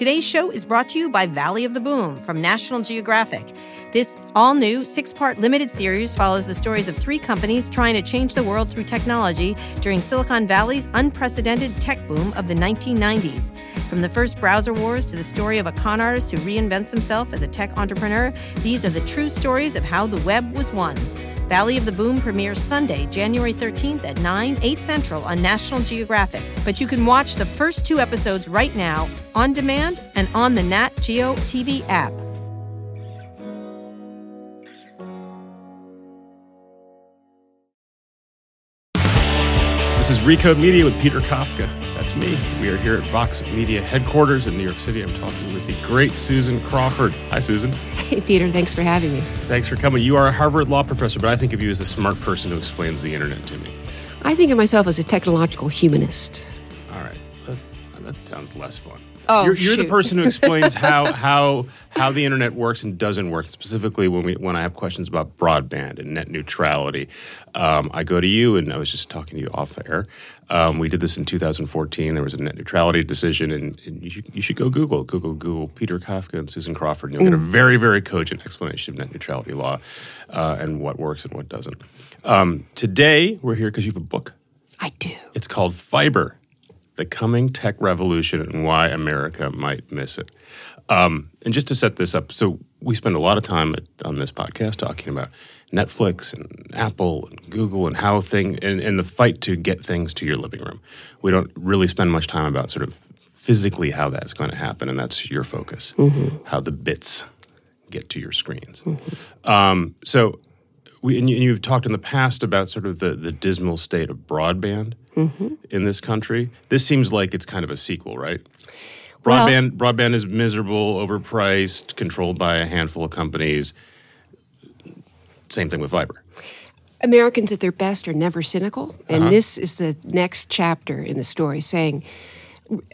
Today's show is brought to you by Valley of the Boom from National Geographic. This all new six part limited series follows the stories of three companies trying to change the world through technology during Silicon Valley's unprecedented tech boom of the 1990s. From the first browser wars to the story of a con artist who reinvents himself as a tech entrepreneur, these are the true stories of how the web was won. Valley of the Boom premieres Sunday, January 13th at 9, 8 Central on National Geographic. But you can watch the first two episodes right now on demand and on the Nat Geo TV app. This is Recode Media with Peter Kafka. That's me. We are here at Vox Media headquarters in New York City. I'm talking with the great Susan Crawford. Hi, Susan. Hey, Peter. Thanks for having me. Thanks for coming. You are a Harvard law professor, but I think of you as a smart person who explains the internet to me. I think of myself as a technological humanist. All right. That, that sounds less fun. Oh, you're, you're the person who explains how how how the internet works and doesn't work. Specifically, when we when I have questions about broadband and net neutrality, um, I go to you. And I was just talking to you off the air. Um, we did this in 2014. There was a net neutrality decision, and, and you should you should go Google Google Google Peter Kafka and Susan Crawford, and you'll get a very very cogent explanation of net neutrality law uh, and what works and what doesn't. Um, today we're here because you have a book. I do. It's called Fiber The Coming Tech Revolution and Why America Might Miss It. Um, and just to set this up, so we spend a lot of time at, on this podcast talking about Netflix and Apple and Google and how thing and, and the fight to get things to your living room. We don't really spend much time about sort of physically how that's going to happen, and that's your focus, how the bits get to your screens. Um, so we, and you- you've talked in the past about sort of the, the dismal state of broadband mm-hmm. in this country. This seems like it's kind of a sequel, right? Well- Broadband, broadband is miserable, overpriced, controlled by a handful of companies. Same thing with fiber. Americans at their best are never cynical, and uh-huh. this is the next chapter in the story saying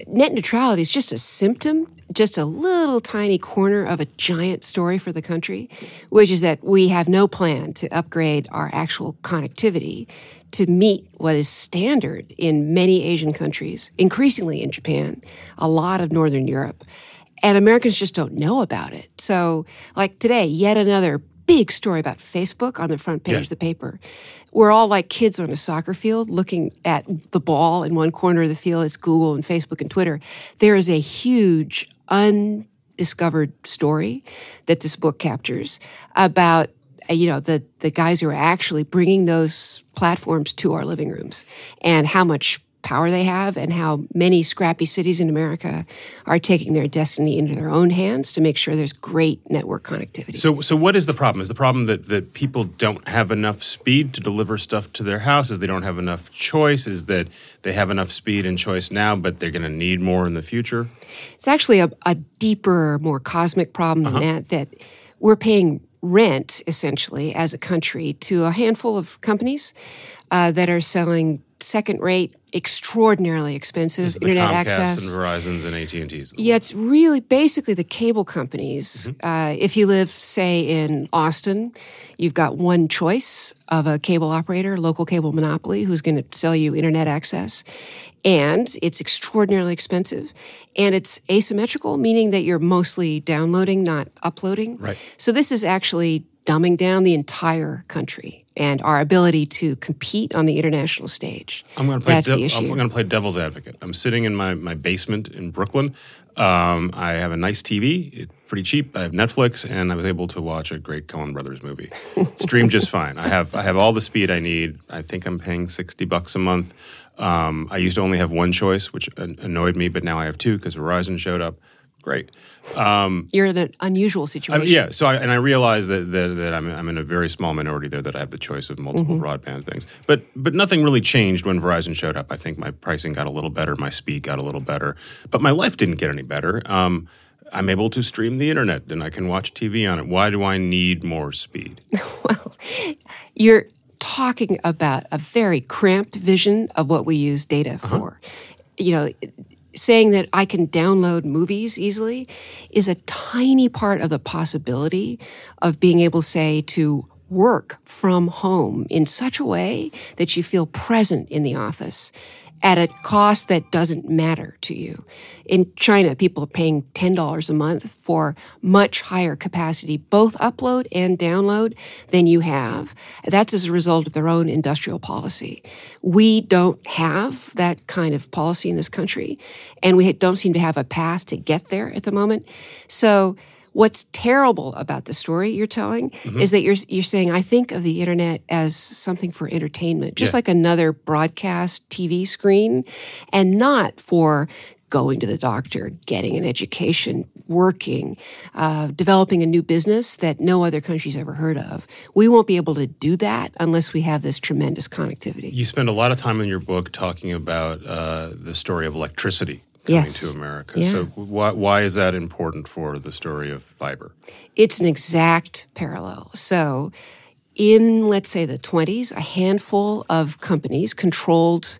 net neutrality is just a symptom, just a little tiny corner of a giant story for the country, which is that we have no plan to upgrade our actual connectivity to meet what is standard in many Asian countries, increasingly in Japan, a lot of Northern Europe. And Americans just don't know about it. So, like today, yet another big story about Facebook on the front page Yeah. of the paper. We're all like kids on a soccer field looking at the ball in one corner of the field. It's Google and Facebook and Twitter. There is a huge undiscovered story that this book captures about uh, you know the the guys who are actually bringing those platforms to our living rooms and how much power they have and how many scrappy cities in America are taking their destiny into their own hands to make sure there's great network connectivity. So, so what is the problem? Is the problem that, that people don't have enough speed to deliver stuff to their houses? They don't have enough choice? Is that they have enough speed and choice now, but they're going to need more in the future? It's actually a, a deeper, more cosmic problem than that, that we're paying rent, essentially, as a country to a handful of companies uh, that are selling second rate, extraordinarily expensive The internet Comcast access. and Verizon's and AT and T's. Yeah, it's really basically the cable companies. Mm-hmm. Uh, if you live, say, in Austin, you've got one choice of a cable operator, local cable monopoly, who's going to sell you internet access. And it's extraordinarily expensive. And it's asymmetrical, meaning that you're mostly downloading, not uploading. Right. So this is actually dumbing down the entire country and our ability to compete on the international stage. I'm going to play. That's dev- the issue. I'm going to play devil's advocate. I'm sitting in my, my basement in Brooklyn. Um, I have a nice TV, it's pretty cheap. I have Netflix, and I was able to watch a great Coen Brothers movie. Streamed just fine. I have I have all the speed I need. I think I'm paying sixty bucks a month. Um, I used to only have one choice, which an- annoyed me, but now I have two because Verizon showed up. Great. You're in an unusual I situation. mean, yeah. So, I, and I realize that that, that I'm, I'm in a very small minority there that I have the choice of multiple broadband things. But but nothing really changed when Verizon showed up. I think my pricing got a little better, my speed got a little better, but my life didn't get any better. Um, I'm able to stream the internet and I can watch TV on it. Why do I need more speed? well, You're talking about a very cramped vision of what we use data for. You know, saying that I can download movies easily is a tiny part of the possibility of being able, say, to work from home in such a way that you feel present in the office at a cost that doesn't matter to you. In China, people are paying $10 a month for much higher capacity, both upload and download, than you have. That's as a result of their own industrial policy. We don't have that kind of policy in this country, and we don't seem to have a path to get there at the moment. So, What's terrible about the story you're telling mm-hmm. is that you're you're saying I think of the internet as something for entertainment, just yeah. like another broadcast TV screen, and not for going to the doctor, getting an education, working, uh, developing a new business that no other country's ever heard of. We won't be able to do that unless we have this tremendous connectivity. You spend a lot of time in your book talking about uh, the story of electricity coming yes. to America. Yeah. So why, why is that important for the story of fiber? It's an exact parallel. So in, let's say, the 20s, a handful of companies controlled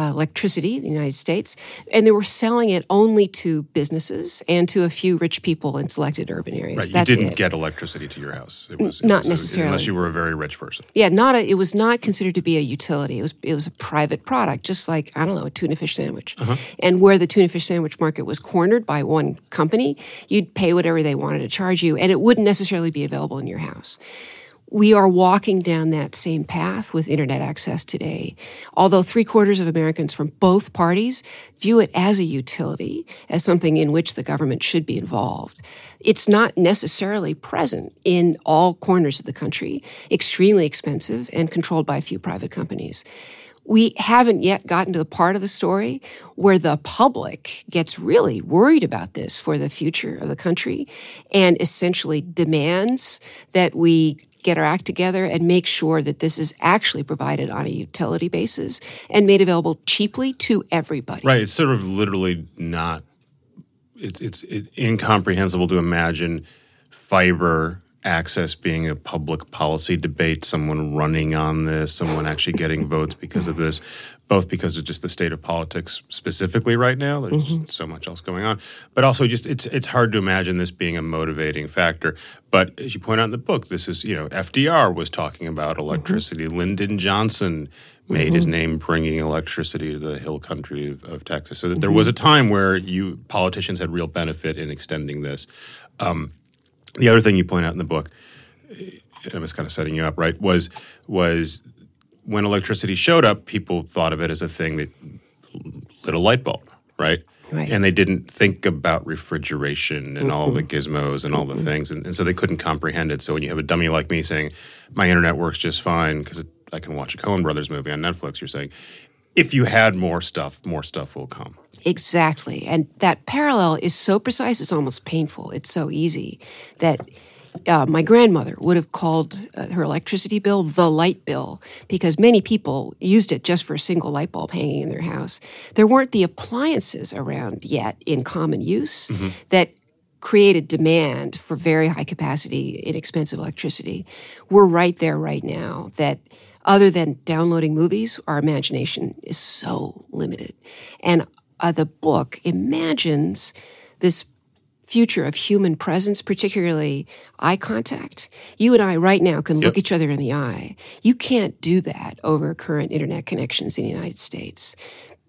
uh, electricity in the United States, and they were selling it only to businesses and to a few rich people in selected urban areas. Right, That's you didn't it. get electricity to your house. It was it not was necessarily, unless you were a very rich person. Yeah, not a, it was not considered to be a utility. It was it was a private product, just like I don't know a tuna fish sandwich. Uh-huh. And where the tuna fish sandwich market was cornered by one company, you'd pay whatever they wanted to charge you, and it wouldn't necessarily be available in your house. We are walking down that same path with internet access today. Although three quarters of Americans from both parties view it as a utility, as something in which the government should be involved, it's not necessarily present in all corners of the country, extremely expensive and controlled by a few private companies we haven't yet gotten to the part of the story where the public gets really worried about this for the future of the country and essentially demands that we get our act together and make sure that this is actually provided on a utility basis and made available cheaply to everybody. Right. It's sort of literally not. It's it's it, incomprehensible to imagine fiber access being a public policy debate, someone running on this, someone actually getting votes because of this, both because of just the state of politics specifically right now. There's mm-hmm. so much else going on, but also just it's it's hard to imagine this being a motivating factor. But as you point out in the book, this is you know FDR was talking about mm-hmm. electricity. Mm-hmm. Lyndon Johnson made mm-hmm. his name bringing electricity to the hill country of, of Texas. So that there was a time where you politicians had real benefit in extending this. Um, the other thing you point out in the book, I was kind of setting you up, right? Was was when electricity showed up, people thought of it as a thing that lit a light bulb, right? Right. And they didn't think about refrigeration and mm all the gizmos and all the things, and, and, so they couldn't comprehend it. So when you have a dummy like me saying my internet works just fine because I can watch a Coen Brothers movie on Netflix, you're saying if you had more stuff, more stuff will come. Exactly. And that parallel is so precise, it's almost painful. It's so easy that uh, my grandmother would have called uh, her electricity bill the light bill because many people used it just for a single light bulb hanging in their house. There weren't the appliances around yet in common use mm-hmm. that created demand for very high capacity, inexpensive electricity. We're right there right now that other than downloading movies, our imagination is so limited. And uh, the book imagines this future of human presence, particularly eye contact. You and I right now can look yep. each other in the eye. You can't do that over current internet connections in the United States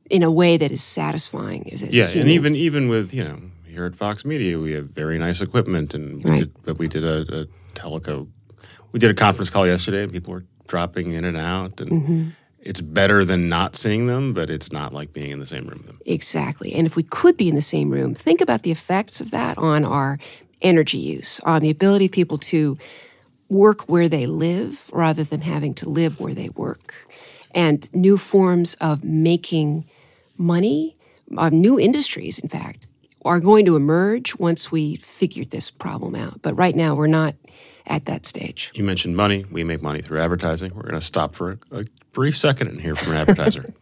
in a way that is satisfying. yeah, and even even with you know here at Vox Media, we have very nice equipment, and we right. did, but we did a, a teleco. We did a conference call yesterday, and people were dropping in and out, and mm-hmm it's better than not seeing them, but it's not like being in the same room with them. Exactly. And if we could be in the same room, think about the effects of that on our energy use, on the ability of people to work where they live rather than having to live where they work, and new forms of making money, uh, new industries, in fact, are going to emerge once we figure this problem out. But right now, we're not at that stage. You mentioned money. We make money through advertising. We're going to stop for a, a brief second and hear from an advertiser.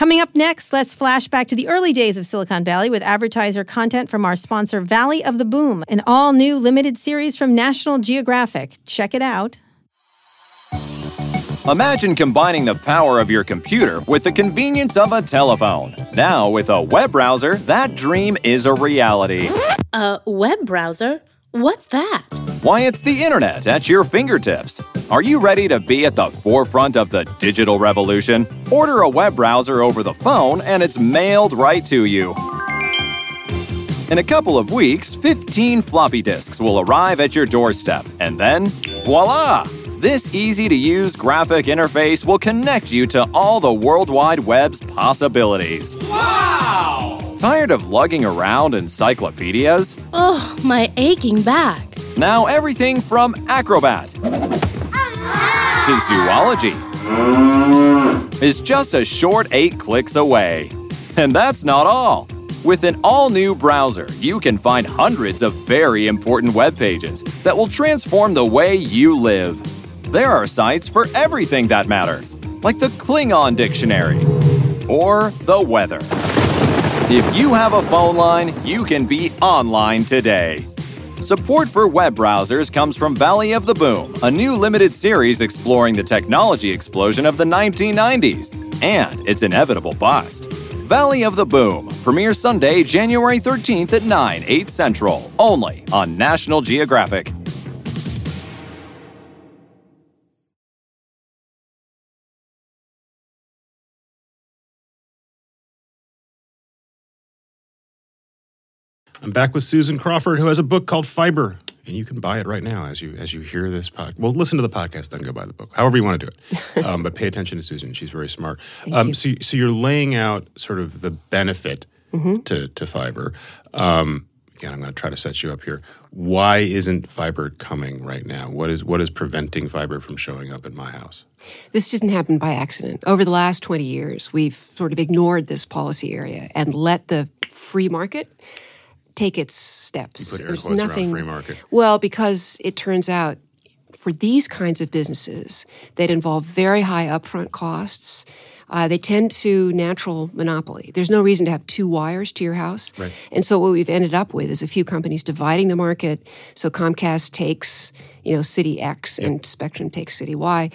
Coming up next, let's flash back to the early days of Silicon Valley with advertiser content from our sponsor, Valley of the Boom, an all new limited series from National Geographic. Check it out. Imagine combining the power of your computer with the convenience of a telephone. Now, with a web browser, that dream is a reality. A web browser? What's that? Why, it's the internet at your fingertips. Are you ready to be at the forefront of the digital revolution? Order a web browser over the phone and it's mailed right to you. In a couple of weeks, 15 floppy disks will arrive at your doorstep, and then voila! This easy to use graphic interface will connect you to all the World Wide Web's possibilities. Wow! Tired of lugging around encyclopedias? Oh, my aching back. Now everything from Acrobat to zoology is just a short eight clicks away. And that's not all. With an all new browser, you can find hundreds of very important web pages that will transform the way you live. There are sites for everything that matters, like the Klingon Dictionary or the weather. If you have a phone line, you can be online today. Support for web browsers comes from Valley of the Boom, a new limited series exploring the technology explosion of the 1990s and its inevitable bust. Valley of the Boom premieres Sunday, January 13th at 9, 8 Central, only on National Geographic. I'm back with Susan Crawford, who has a book called Fiber, and you can buy it right now as you as you hear this podcast. Well, listen to the podcast, then go buy the book, however you want to do it. Um, but pay attention to Susan; she's very smart. Um, you. so, so you're laying out sort of the benefit to to fiber. Um, again, I'm going to try to set you up here. Why isn't fiber coming right now? What is what is preventing fiber from showing up in my house? This didn't happen by accident. Over the last 20 years, we've sort of ignored this policy area and let the free market take its steps. Put air quotes around free market. Well, because it turns out for these kinds of businesses that involve very high upfront costs, uh, they tend to natural monopoly. There's no reason to have two wires to your house. Right. And so what we've ended up with is a few companies dividing the market. So Comcast takes, you know, city X and Spectrum takes city Y.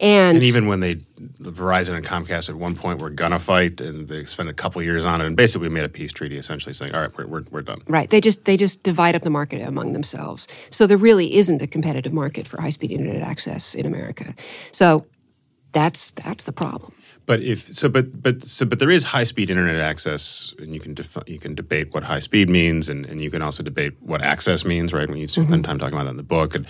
And, And even when they, Verizon and Comcast at one point were gonna fight, and they spent a couple years on it, and basically made a peace treaty, essentially saying, "All right, we're we're, we're done." Right. They just they just divide up the market among themselves. So there really isn't a competitive market for high speed internet access in America. So that's that's the problem. But if so, but but so, but there is high speed internet access, and you can defi- you can debate what high speed means, and, and you can also debate what access means, right? When you spend mm-hmm. time talking about that in the book, and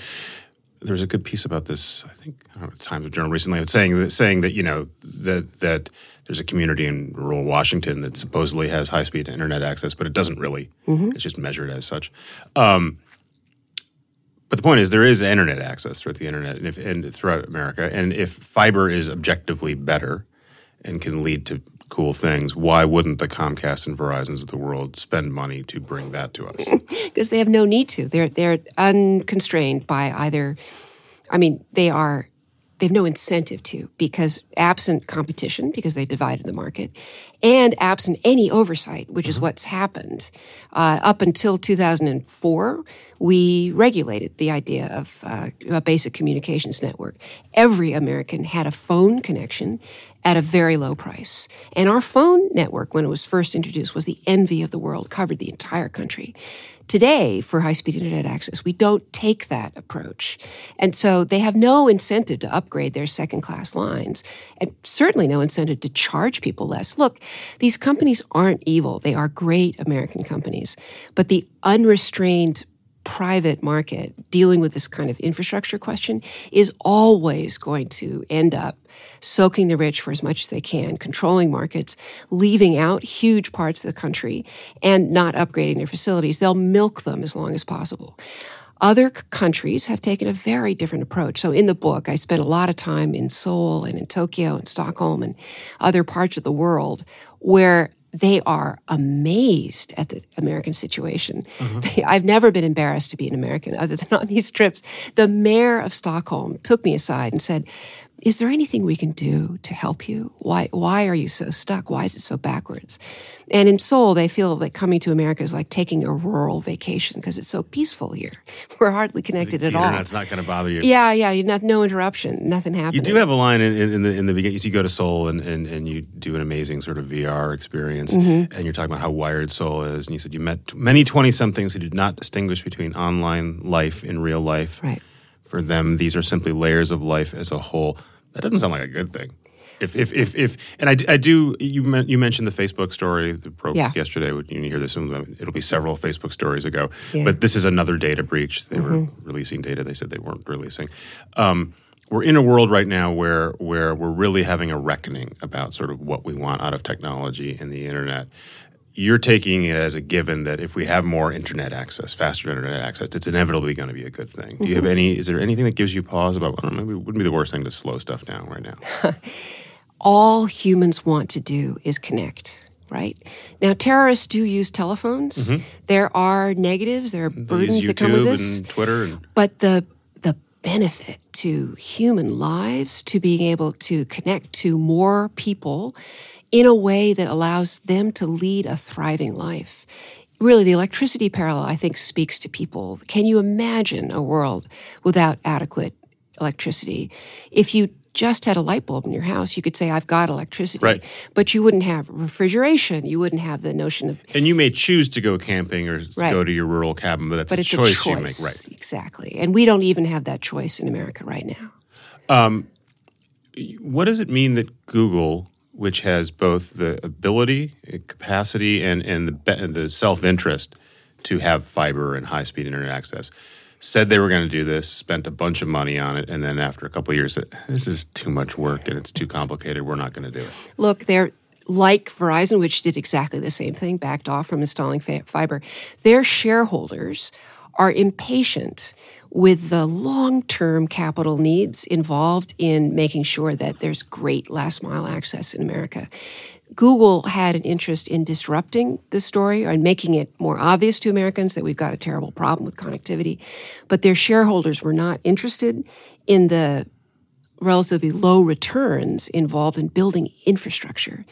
there's a good piece about this. I think I don't know, the Times of Journal recently it's saying that saying that you know that that there's a community in rural Washington that supposedly has high speed internet access, but it doesn't really. It's just measured as such. Um, but the point is, there is internet access throughout the internet and, if, and throughout America. And if fiber is objectively better and can lead to cool things, why wouldn't the Comcast and Verizons of the world spend money to bring that to us? because they have no need to. They're they're unconstrained by either. I mean, they are. They have no incentive to because absent competition, because they divided the market, and absent any oversight, which is what's happened uh, up until 2004. We regulated the idea of uh, a basic communications network. Every American had a phone connection at a very low price. And our phone network, when it was first introduced, was the envy of the world, covered the entire country. Today, for high speed internet access, we don't take that approach. And so they have no incentive to upgrade their second class lines, and certainly no incentive to charge people less. Look, these companies aren't evil, they are great American companies. But the unrestrained private market dealing with this kind of infrastructure question is always going to end up soaking the rich for as much as they can, controlling markets, leaving out huge parts of the country, and not upgrading their facilities. They'll milk them as long as possible. Other countries have taken a very different approach. So, in the book, I spent a lot of time in Seoul and in Tokyo and Stockholm and other parts of the world where they are amazed at the American situation. They- mm-hmm. I've never been embarrassed to be an American other than on these trips. The mayor of Stockholm took me aside and said, is there anything we can do to help you? Why why are you so stuck? Why is it so backwards? And in Seoul, they feel that coming to America is like taking a rural vacation because it's so peaceful here. We're hardly connected the at all. It's not going to bother you. Yeah, yeah, you have no interruption, nothing happens. You do have a line in, in, in the in the beginning. You go to Seoul and, and, and you do an amazing sort of VR experience, Mm-hmm. and you're talking about how wired Seoul is. And you said you met t- many twenty somethings who did not distinguish between online life and real life. Right. For them, these are simply layers of life as a whole. That doesn't sound like a good thing. If if if, if and I, I do you men, you mentioned the Facebook story that broke Yeah. yesterday. You hear this, it'll be several Facebook stories ago. Yeah. But this is another data breach. They were releasing data they said they weren't releasing. Um, we're in a world right now where where we're really having a reckoning about sort of what we want out of technology and the internet. You're taking it as a given that if we have more internet access, faster internet access, it's inevitably going to be a good thing. Do you have mm-hmm. any? Is there anything that gives you pause about? Well, maybe it wouldn't be the worst thing to slow stuff down right now. all humans want to do is connect, right? Now, terrorists do use telephones. Mm-hmm. There are negatives, there are They burdens that come with this. and Twitter and But the the benefit to human lives to being able to connect to more people in a way that allows them to lead a thriving life. Really, the electricity parallel, I think, speaks to people. Can you imagine a world without adequate electricity? If you just had a light bulb in your house, you could say, I've got electricity. Right. But you wouldn't have refrigeration. You wouldn't have the notion of and you may choose to go camping or Right. go to your rural cabin, but that's but a it's choice, a choice. you make. Right. Exactly. And we don't even have that choice in America right now. Um, what does it mean that Google, which has both the ability, uh, capacity, and and the the self interest to have fiber and high speed internet access, said they were going to do this, spent a bunch of money on it, and then after a couple years, "This is too much work and it's too complicated. We're not going to do it." Look, they're like Verizon, which did exactly the same thing, backed off from installing fiber. Their shareholders are impatient with the long term capital needs involved in making sure that there's great last mile access in America. Google had an interest in disrupting the story and making it more obvious to Americans that we've got a terrible problem with connectivity. But their shareholders were not interested in the relatively low returns involved in building infrastructure.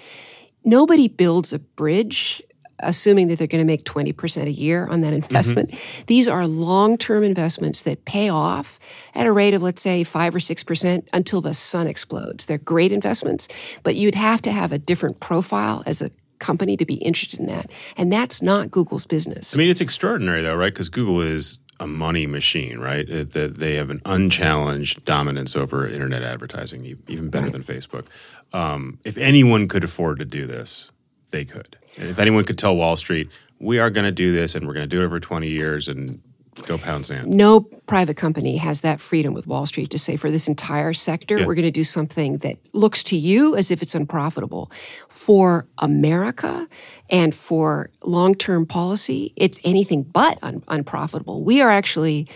Nobody builds a bridge assuming that they're going to make 20% a year on that investment. These are long term investments that pay off at a rate of, let's say, 5 or 6% until the sun explodes. They're great investments, but you'd have to have a different profile as a company to be interested in that. And that's not Google's business. I mean, it's extraordinary though, right? Because Google is a money machine, right? That They have an unchallenged dominance over internet advertising, even better than Facebook. Um, if anyone could afford to do this, they could. If anyone could tell Wall Street, we are going to do this and we're going to do it over 20 years and go pound sand. no private company has that freedom with Wall Street to say for this entire sector, Yeah. we're going to do something that looks to you as if it's unprofitable. For America and for long term policy, it's anything but un- unprofitable. We are actually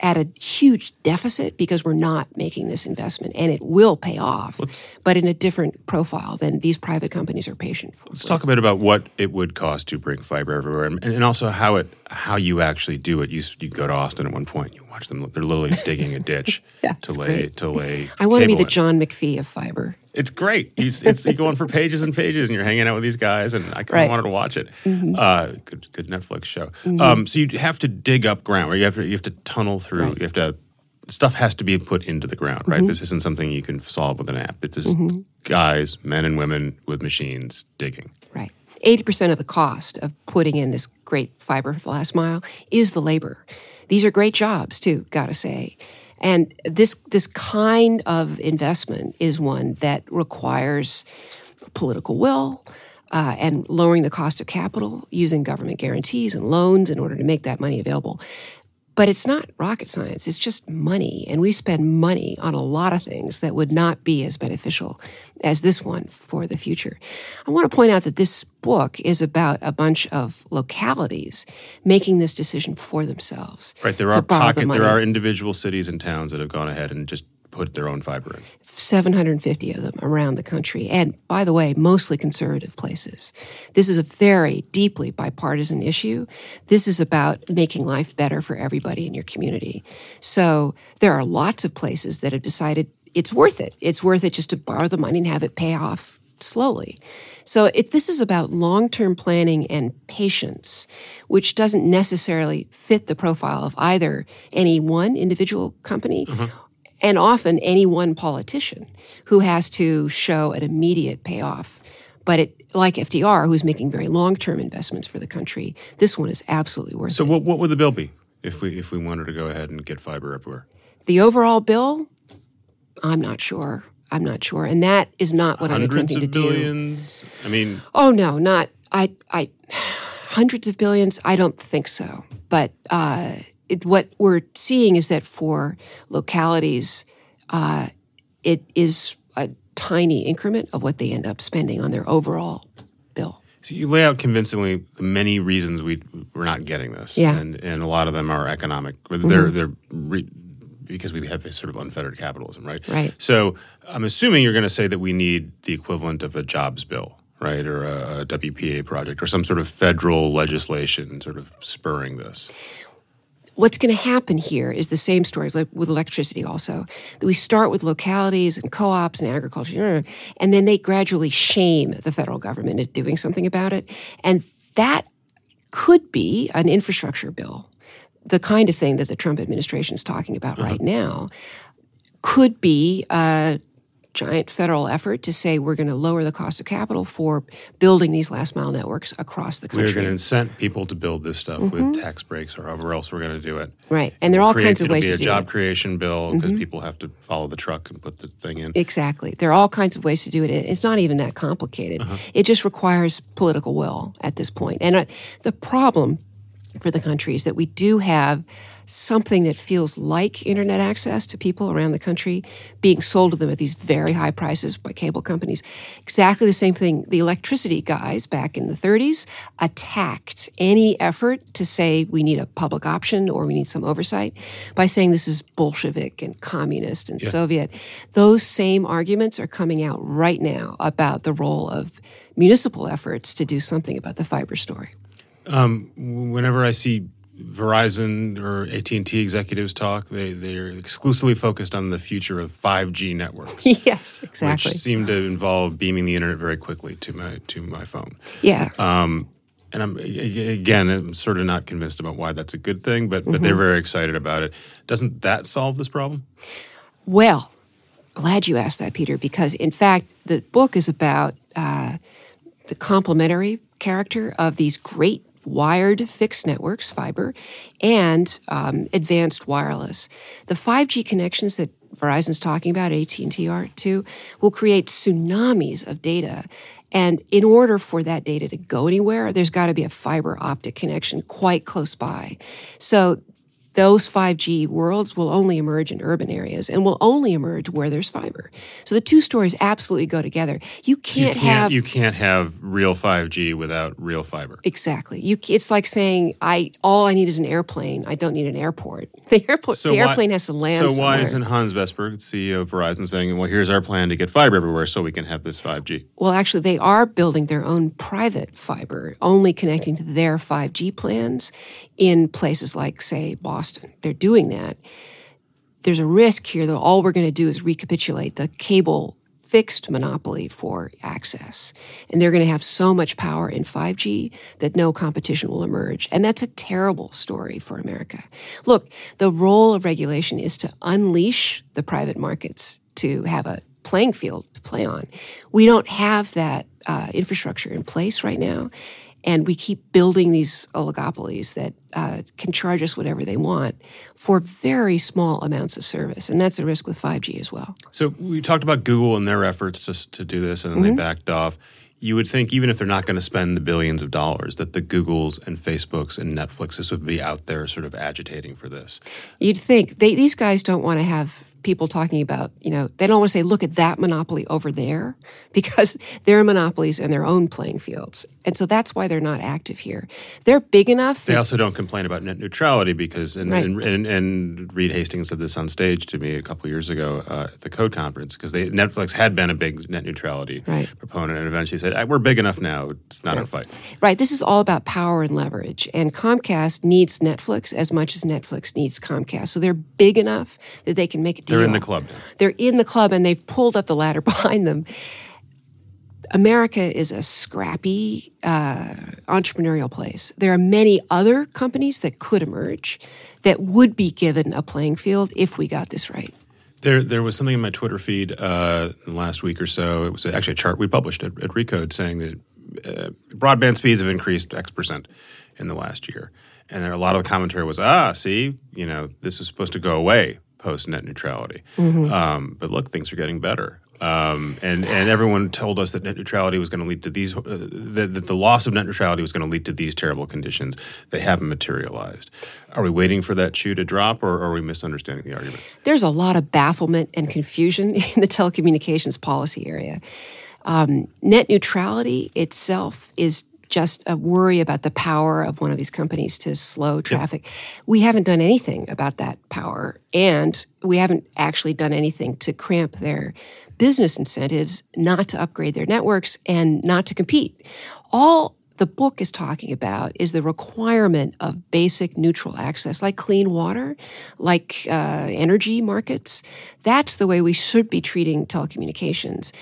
at a huge deficit because we're not making this investment and it will pay off, but in a different profile than these private companies are patient for. Let's talk a bit about what it would cost to bring fiber everywhere, and, and also how it how you actually do it. You you go to Austin at one point, you watch them; they're literally digging a ditch Yeah, to it's lay to lay. I want to be the in. John McPhee of fiber. It's great. You, s- it's, you go on for pages and pages, and you're hanging out with these guys, and I kind of Right. wanted to watch it. Uh, good, good Netflix show. Um, so you have to dig up ground, where you have to you have to tunnel through. You have to stuff has to be put into the ground, right? This isn't something you can solve with an app. It's just guys, men and women with machines digging. Right. 80% of the cost of putting in this great fiber for the last mile is the labor. These are great jobs too, gotta say. And this this kind of investment is one that requires political will uh, and lowering the cost of capital using government guarantees and loans in order to make that money available. But it's not rocket science, it's just money. And we spend money on a lot of things that would not be as beneficial as this one for the future. I want to point out that this book is about a bunch of localities making this decision for themselves. Right. There are borrow the pocket. There are individual cities and towns that have gone ahead and just put their own fiber in. 750 of them around the country. And by the way, mostly conservative places. This is a very deeply bipartisan issue. This is about making life better for everybody in your community. So there are lots of places that have decided it's worth it. It's worth it just to borrow the money and have it pay off slowly. So it, this is about long term planning and patience, which doesn't necessarily fit the profile of either any one individual company mm-hmm. And often any one politician who has to show an immediate payoff. But it, like FDR, who's making very long term investments for the country, this one is absolutely worth So it. So, what what would the bill be if we if we wanted to go ahead and get fiber everywhere? The overall bill, I'm not sure. I'm not sure, and that is not what Hundreds I'm attempting of to do. billions. I mean, Oh no, not I. I hundreds of billions. I don't think so. But uh, it, what we're seeing is that for localities, uh, it is a tiny increment of what they end up spending on their overall bill. So you lay out convincingly the many reasons we we're not getting this, Yeah. and and a lot of them are economic. They're they're re, because we have a sort of unfettered capitalism, right? Right. So I'm assuming you're going to say that we need the equivalent of a jobs bill, right, or a, a WPA project, or some sort of federal legislation, sort of spurring this. What's going to happen here is the same story with electricity also that we start with localities and co-ops and agriculture and then they gradually shame the federal government into doing something about it. And that could be an infrastructure bill. The kind of thing that the Trump administration is talking about uh-huh. right now could be a giant federal effort to say we're going to lower the cost of capital for building these last mile networks across the country. We're going to incent people to build this stuff with tax breaks or however else we're going to do it. Right. And there are all Create- kinds of ways to do it'll be a job creation bill because people have to follow the truck and put the thing in. Exactly. There are all kinds of ways to do it. It's not even that complicated. Uh-huh. It just requires political will at this point. And uh, the problem for the country is that we do have something that feels like internet access to people around the country being sold to them at these very high prices by cable companies. Exactly the same thing the electricity guys back in the 30s attacked any effort to say we need a public option or we need some oversight by saying this is Bolshevik and communist and Soviet. Those same arguments are coming out right now about the role of municipal efforts to do something about the fiber story. Um, whenever I see Verizon or AT and T executives talk, they they're exclusively focused on the future of five G networks, yes, exactly. which seem to involve beaming the internet very quickly to my to my phone. yeah. Um, And I'm again, I'm sort of not convinced about why that's a good thing, but but Mm-hmm. they're very excited about it. Doesn't that solve this problem? Well, glad you asked that, Peter, because in fact, the book is about uh, the complementary character of these great wired fixed networks, fiber, and um, advanced wireless. The 5G connections that Verizon's talking about, AT&T are too, will create tsunamis of data. And in order for that data to go anywhere, there's got to be a fiber optic connection quite close by. So those 5G worlds will only emerge in urban areas and will only emerge where there's fiber. So the two stories absolutely go together. You can't, you can't have you can't have real five G without real fiber. exactly. You it's like saying I all I need is an airplane. I don't need an airport. The airport the why- airplane has to land So why somewhere. isn't Hans Vestberg, CEO of Verizon, saying, "Well, here's our plan to get fiber everywhere, so we can have this five G"? Well, actually, they are building their own private fiber, only connecting to their 5G plans in places like, say, Boston. They're doing that. There's a risk here that all we're going to do is recapitulate the cable fixed monopoly for access. And they're going to have so much power in 5G that no competition will emerge. And that's a terrible story for America. Look, the role of regulation is to unleash the private markets to have a playing field to play on. We don't have that uh, infrastructure in place right now. And we keep building these oligopolies that uh, can charge us whatever they want for very small amounts of service. And that's a risk with 5G as well. So we talked about Google and their efforts just to do this, and then Mm-hmm. they backed off. You would think, even if they're not going to spend the billions of dollars, that the Googles and Facebooks and Netflixes would be out there, sort of agitating for this. You'd think they, these guys don't want to have people talking about, you know, they don't want to say, look at that monopoly over there, because they're monopolies in their own playing fields. And so that's why they're not active here. They're big enough. They that- also don't complain about net neutrality because, and, Right. and, and, and Reed Hastings said this on stage to me a couple years ago uh, at the Code Conference because they Netflix had been a big net neutrality Right. proponent, and eventually said, "Ah, "We're big enough now; it's not a fight." Right. This is all about power and leverage. And Comcast needs Netflix as much as Netflix needs Comcast. So they're big enough that they can make a deal. They're in the club. They're in the club and they've pulled up the ladder behind them. America is a scrappy uh, entrepreneurial place. There are many other companies that could emerge that would be given a playing field if we got this right. There, there was something in my Twitter feed uh, last week or so. It was actually a chart we published at, at Recode saying that uh, broadband speeds have increased X percent in the last year, and there, a lot of the commentary was, "Ah, see, you know, this is supposed to go away post net neutrality. Mm-hmm. Um, but look, things are getting better. Um, and and everyone told us that net neutrality was going to lead to these uh, that, that the loss of net neutrality was going to lead to these terrible conditions. They haven't materialized. Are we waiting for that shoe to drop, or are we misunderstanding the argument? There's a lot of bafflement and confusion in the telecommunications policy area. Um, net neutrality itself is just a worry about the power of one of these companies to slow traffic. Yep. We haven't done anything about that power, and we haven't actually done anything to cramp their business incentives not to upgrade their networks and not to compete. All the book is talking about is the requirement of basic neutral access, like clean water, like uh, energy markets. That's the way we should be treating telecommunications.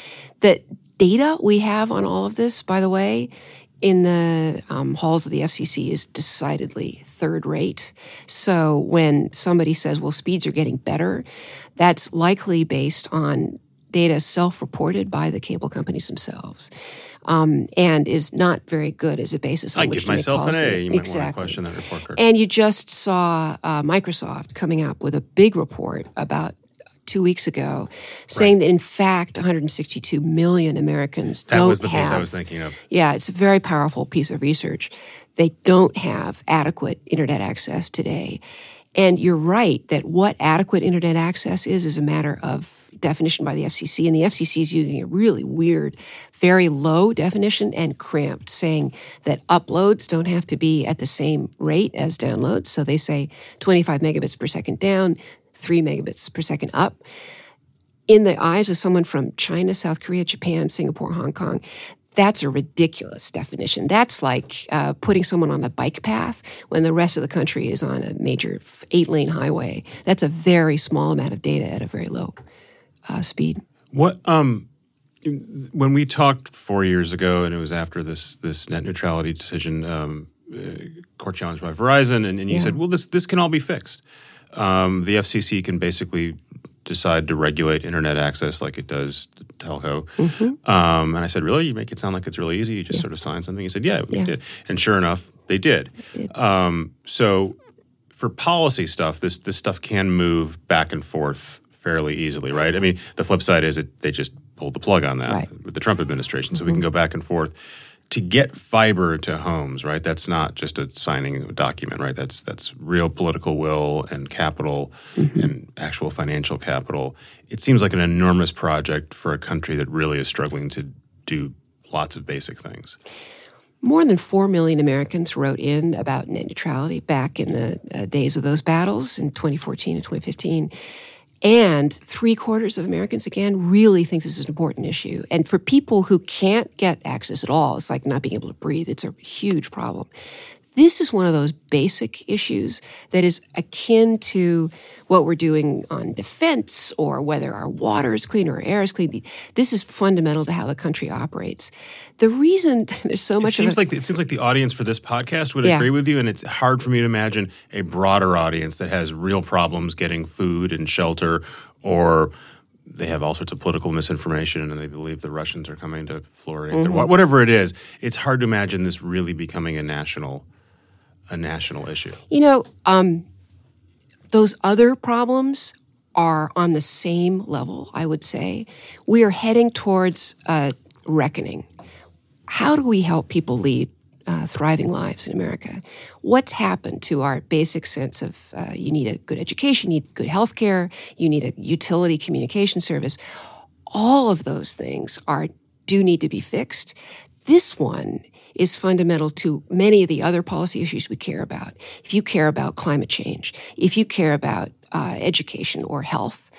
The data we have on all of this, by the way, in the um, halls of the FCC is decidedly third rate. So when somebody says, well, speeds are getting better, that's likely based on data self reported by the cable companies themselves. Um, and is not very good as a basis on I which give to make myself policy. an A. You might want to question that report card. And you just saw uh, Microsoft coming up with a big report about two weeks ago, saying right. that in fact 162 million Americans that don't have That was the have, piece I was thinking of. Yeah, it's a very powerful piece of research. They don't have adequate internet access today. And you're right that what adequate internet access is is a matter of definition by the FCC, and the FCC is using a really weird, very low definition and cramped, saying that uploads don't have to be at the same rate as downloads. So they say 25 megabits per second down, 3 megabits per second up. In the eyes of someone from China, South Korea, Japan, Singapore, Hong Kong, that's a ridiculous definition. That's like uh, putting someone on a bike path when the rest of the country is on a major eight lane highway. That's a very small amount of data at a very low uh, speed. What um, when we talked four years ago, and it was after this this net neutrality decision, um, uh, court challenged by Verizon, and, and you yeah. said, well, this this can all be fixed. Um, the FCC can basically decide to regulate internet access like it does telco. Mm-hmm. Um, and I said, really? You make it sound like it's really easy. You just yeah. sort of sign something. He said, yeah, we yeah. did. And sure enough, they did. did. Um, so for policy stuff, this this stuff can move back and forth fairly easily, right? I mean, the flip side is that they just pulled the plug on that right. with the Trump administration, so mm-hmm. we can go back and forth. To get fiber to homes, right? That's not just a signing a document, right? That's that's real political will and capital mm-hmm. and actual financial capital. It seems like an enormous project for a country that really is struggling to do lots of basic things. More than 4 million Americans wrote in about net neutrality back in the uh, days of those battles in 2014 and 2015. And three quarters of Americans, again, really think this is an important issue. And for people who can't get access at all, it's like not being able to breathe, it's a huge problem. This is one of those basic issues that is akin to what we're doing on defense or whether our water is clean or our air is clean. This is fundamental to how the country operates. The reason there's so much it seems a, like it seems like the audience for this podcast would yeah. agree with you, and it's hard for me to imagine a broader audience that has real problems getting food and shelter or they have all sorts of political misinformation and they believe the Russians are coming to Florida. Mm-hmm. Whatever it is, it's hard to imagine this really becoming a national a national issue. You know, um, those other problems are on the same level, I would say. We are heading towards a reckoning. How do we help people lead uh, thriving lives in America? What's happened to our basic sense of uh, you need a good education, you need good health care, you need a utility communication service? All of those things are do need to be fixed. This one is fundamental to many of the other policy issues we care about. If you care about climate change, if you care about uh, education or health,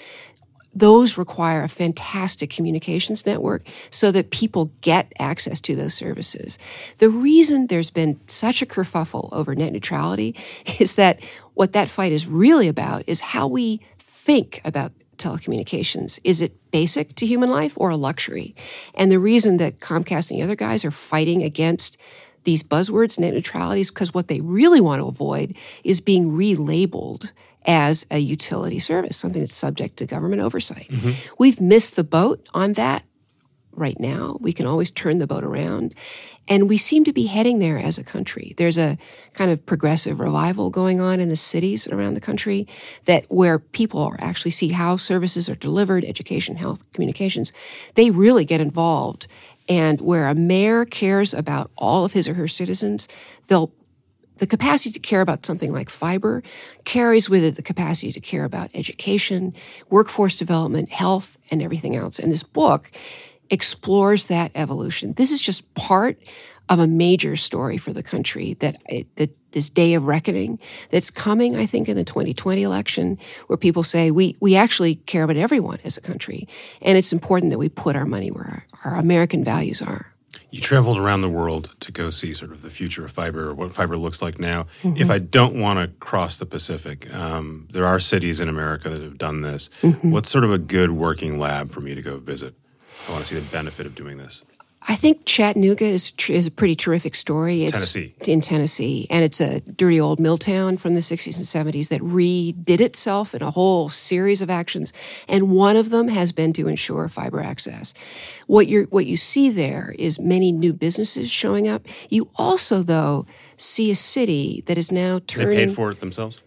those require a fantastic communications network so that people get access to those services. The reason there's been such a kerfuffle over net neutrality is that what that fight is really about is how we think about telecommunications. Is it basic to human life or a luxury? And the reason that Comcast and the other guys are fighting against these buzzwords, net neutrality, is because what they really want to avoid is being relabeled as a utility service, something that's subject to government oversight. Mm-hmm. We've missed the boat on that right now. We can always turn the boat around. And we seem to be heading there as a country. There's a kind of progressive revival going on in the cities and around the country that where people actually see how services are delivered, education, health, communications. They really get involved. And where a mayor cares about all of his or her citizens, they'll the capacity to care about something like fiber carries with it the capacity to care about education, workforce development, health, and everything else. And this book explores that evolution. This is just part of a major story for the country that, that this day of reckoning that's coming, I think, in the 2020 election, where people say we, we actually care about everyone as a country. And it's important that we put our money where our, our American values are. You traveled around the world to go see sort of the future of fiber or what fiber looks like now. Mm-hmm. If I don't want to cross the Pacific, um, there are cities in America that have done this. Mm-hmm. What's sort of a good working lab for me to go visit? I want to see the benefit of doing this. I think Chattanooga is tr- is a pretty terrific story. It's, it's Tennessee. in Tennessee, and it's a dirty old mill town from the 60s and 70s that redid itself in a whole series of actions, and one of them has been to ensure fiber access. What you what you see there is many new businesses showing up. You also, though, see a city that is now turning. They paid for it themselves.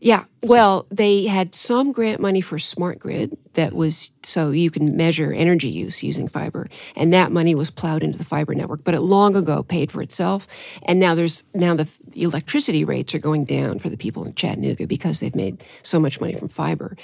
Yeah. Well, they had some grant money for smart grid that was so you can measure energy use using fiber. And that money was plowed into the fiber network, but it long ago paid for itself. And now there's now the, the electricity rates are going down for the people in Chattanooga because they've made so much money from fiber.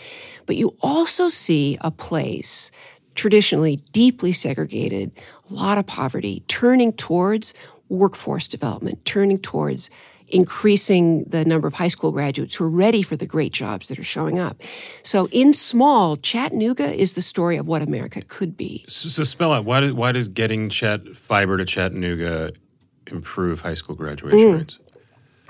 But you also see a place traditionally deeply segregated, a lot of poverty, turning towards workforce development, turning towards increasing the number of high school graduates who are ready for the great jobs that are showing up. So, in small, Chattanooga is the story of what America could be. So, so spell out why does why does getting chat fiber to Chattanooga improve high school graduation mm. rates?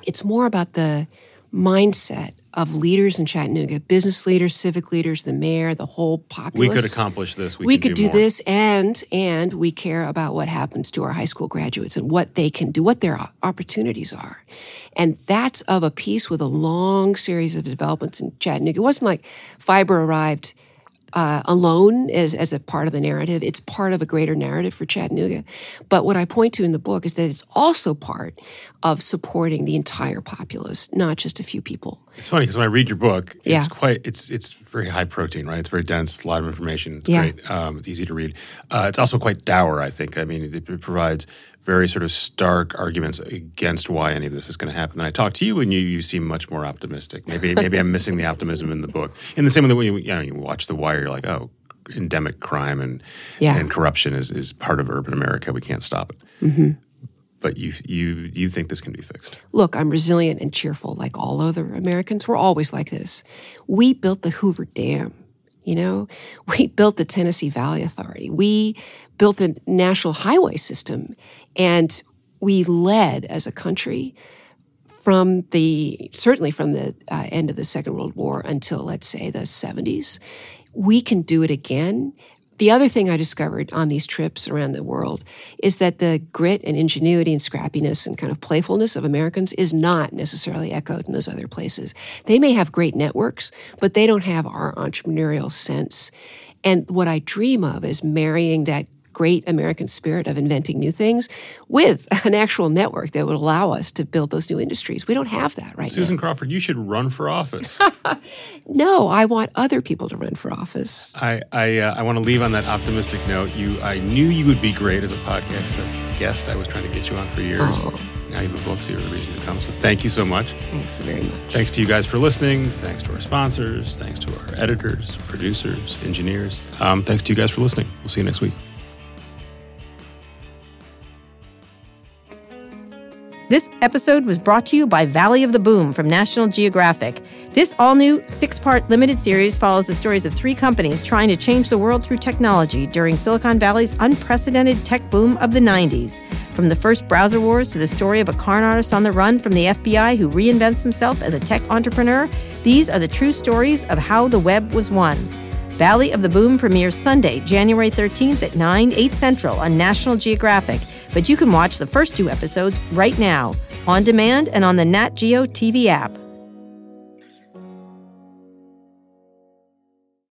It's more about the mindset of leaders in Chattanooga, business leaders, civic leaders, the mayor, the whole populace. We could accomplish this. We, we could do, do this, and and we care about what happens to our high school graduates and what they can do, what their opportunities are, and that's of a piece with a long series of developments in Chattanooga. It wasn't like fiber arrived uh, alone as, as a part of the narrative. It's part of a greater narrative for Chattanooga. But what I point to in the book is that it's also part of supporting the entire populace, not just a few people. It's funny because when I read your book, it's yeah. quite it's it's very high protein, right? It's very dense, a lot of information. It's yeah. great. Um, it's easy to read. Uh, it's also quite dour, I think. I mean, it, it provides very sort of stark arguments against why any of this is going to happen. And I talk to you, and you you seem much more optimistic. Maybe maybe I'm missing the optimism in the book. In the same way that when you, you know you watch The Wire, you're like, oh, endemic crime and yeah. and corruption is is part of urban America. We can't stop it. Mm-hmm. But you you you think this can be fixed? Look, I'm resilient and cheerful, like all other Americans. We're always like this. We built the Hoover Dam. You know, we built the Tennessee Valley Authority. We built the national highway system. And we led as a country from the certainly from the uh, end of the Second World War until let's say the 70s. We can do it again. The other thing I discovered on these trips around the world is that the grit and ingenuity and scrappiness and kind of playfulness of Americans is not necessarily echoed in those other places. They may have great networks, but they don't have our entrepreneurial sense. And what I dream of is marrying that great American spirit of inventing new things with an actual network that would allow us to build those new industries. We don't have that right Susan now. Crawford, you should run for office. no, I want other people to run for office. I I, uh, I want to leave on that optimistic note. You, I knew you would be great as a podcast as a guest. I was trying to get you on for years. Oh. Now you have a book, so you're a reason to come. So thank you so much. Thank you very much. Thanks to you guys for listening. Thanks to our sponsors. Thanks to our editors, producers, engineers. Um, thanks to you guys for listening. We'll see you next week. This episode was brought to you by Valley of the Boom from National Geographic. This all new six part limited series follows the stories of three companies trying to change the world through technology during Silicon Valley's unprecedented tech boom of the 90s. From the first browser wars to the story of a con artist on the run from the FBI who reinvents himself as a tech entrepreneur, these are the true stories of how the web was won. Valley of the Boom premieres Sunday, January 13th at 9, 8 Central on National Geographic but you can watch the first two episodes right now, on demand and on the Nat Geo TV app.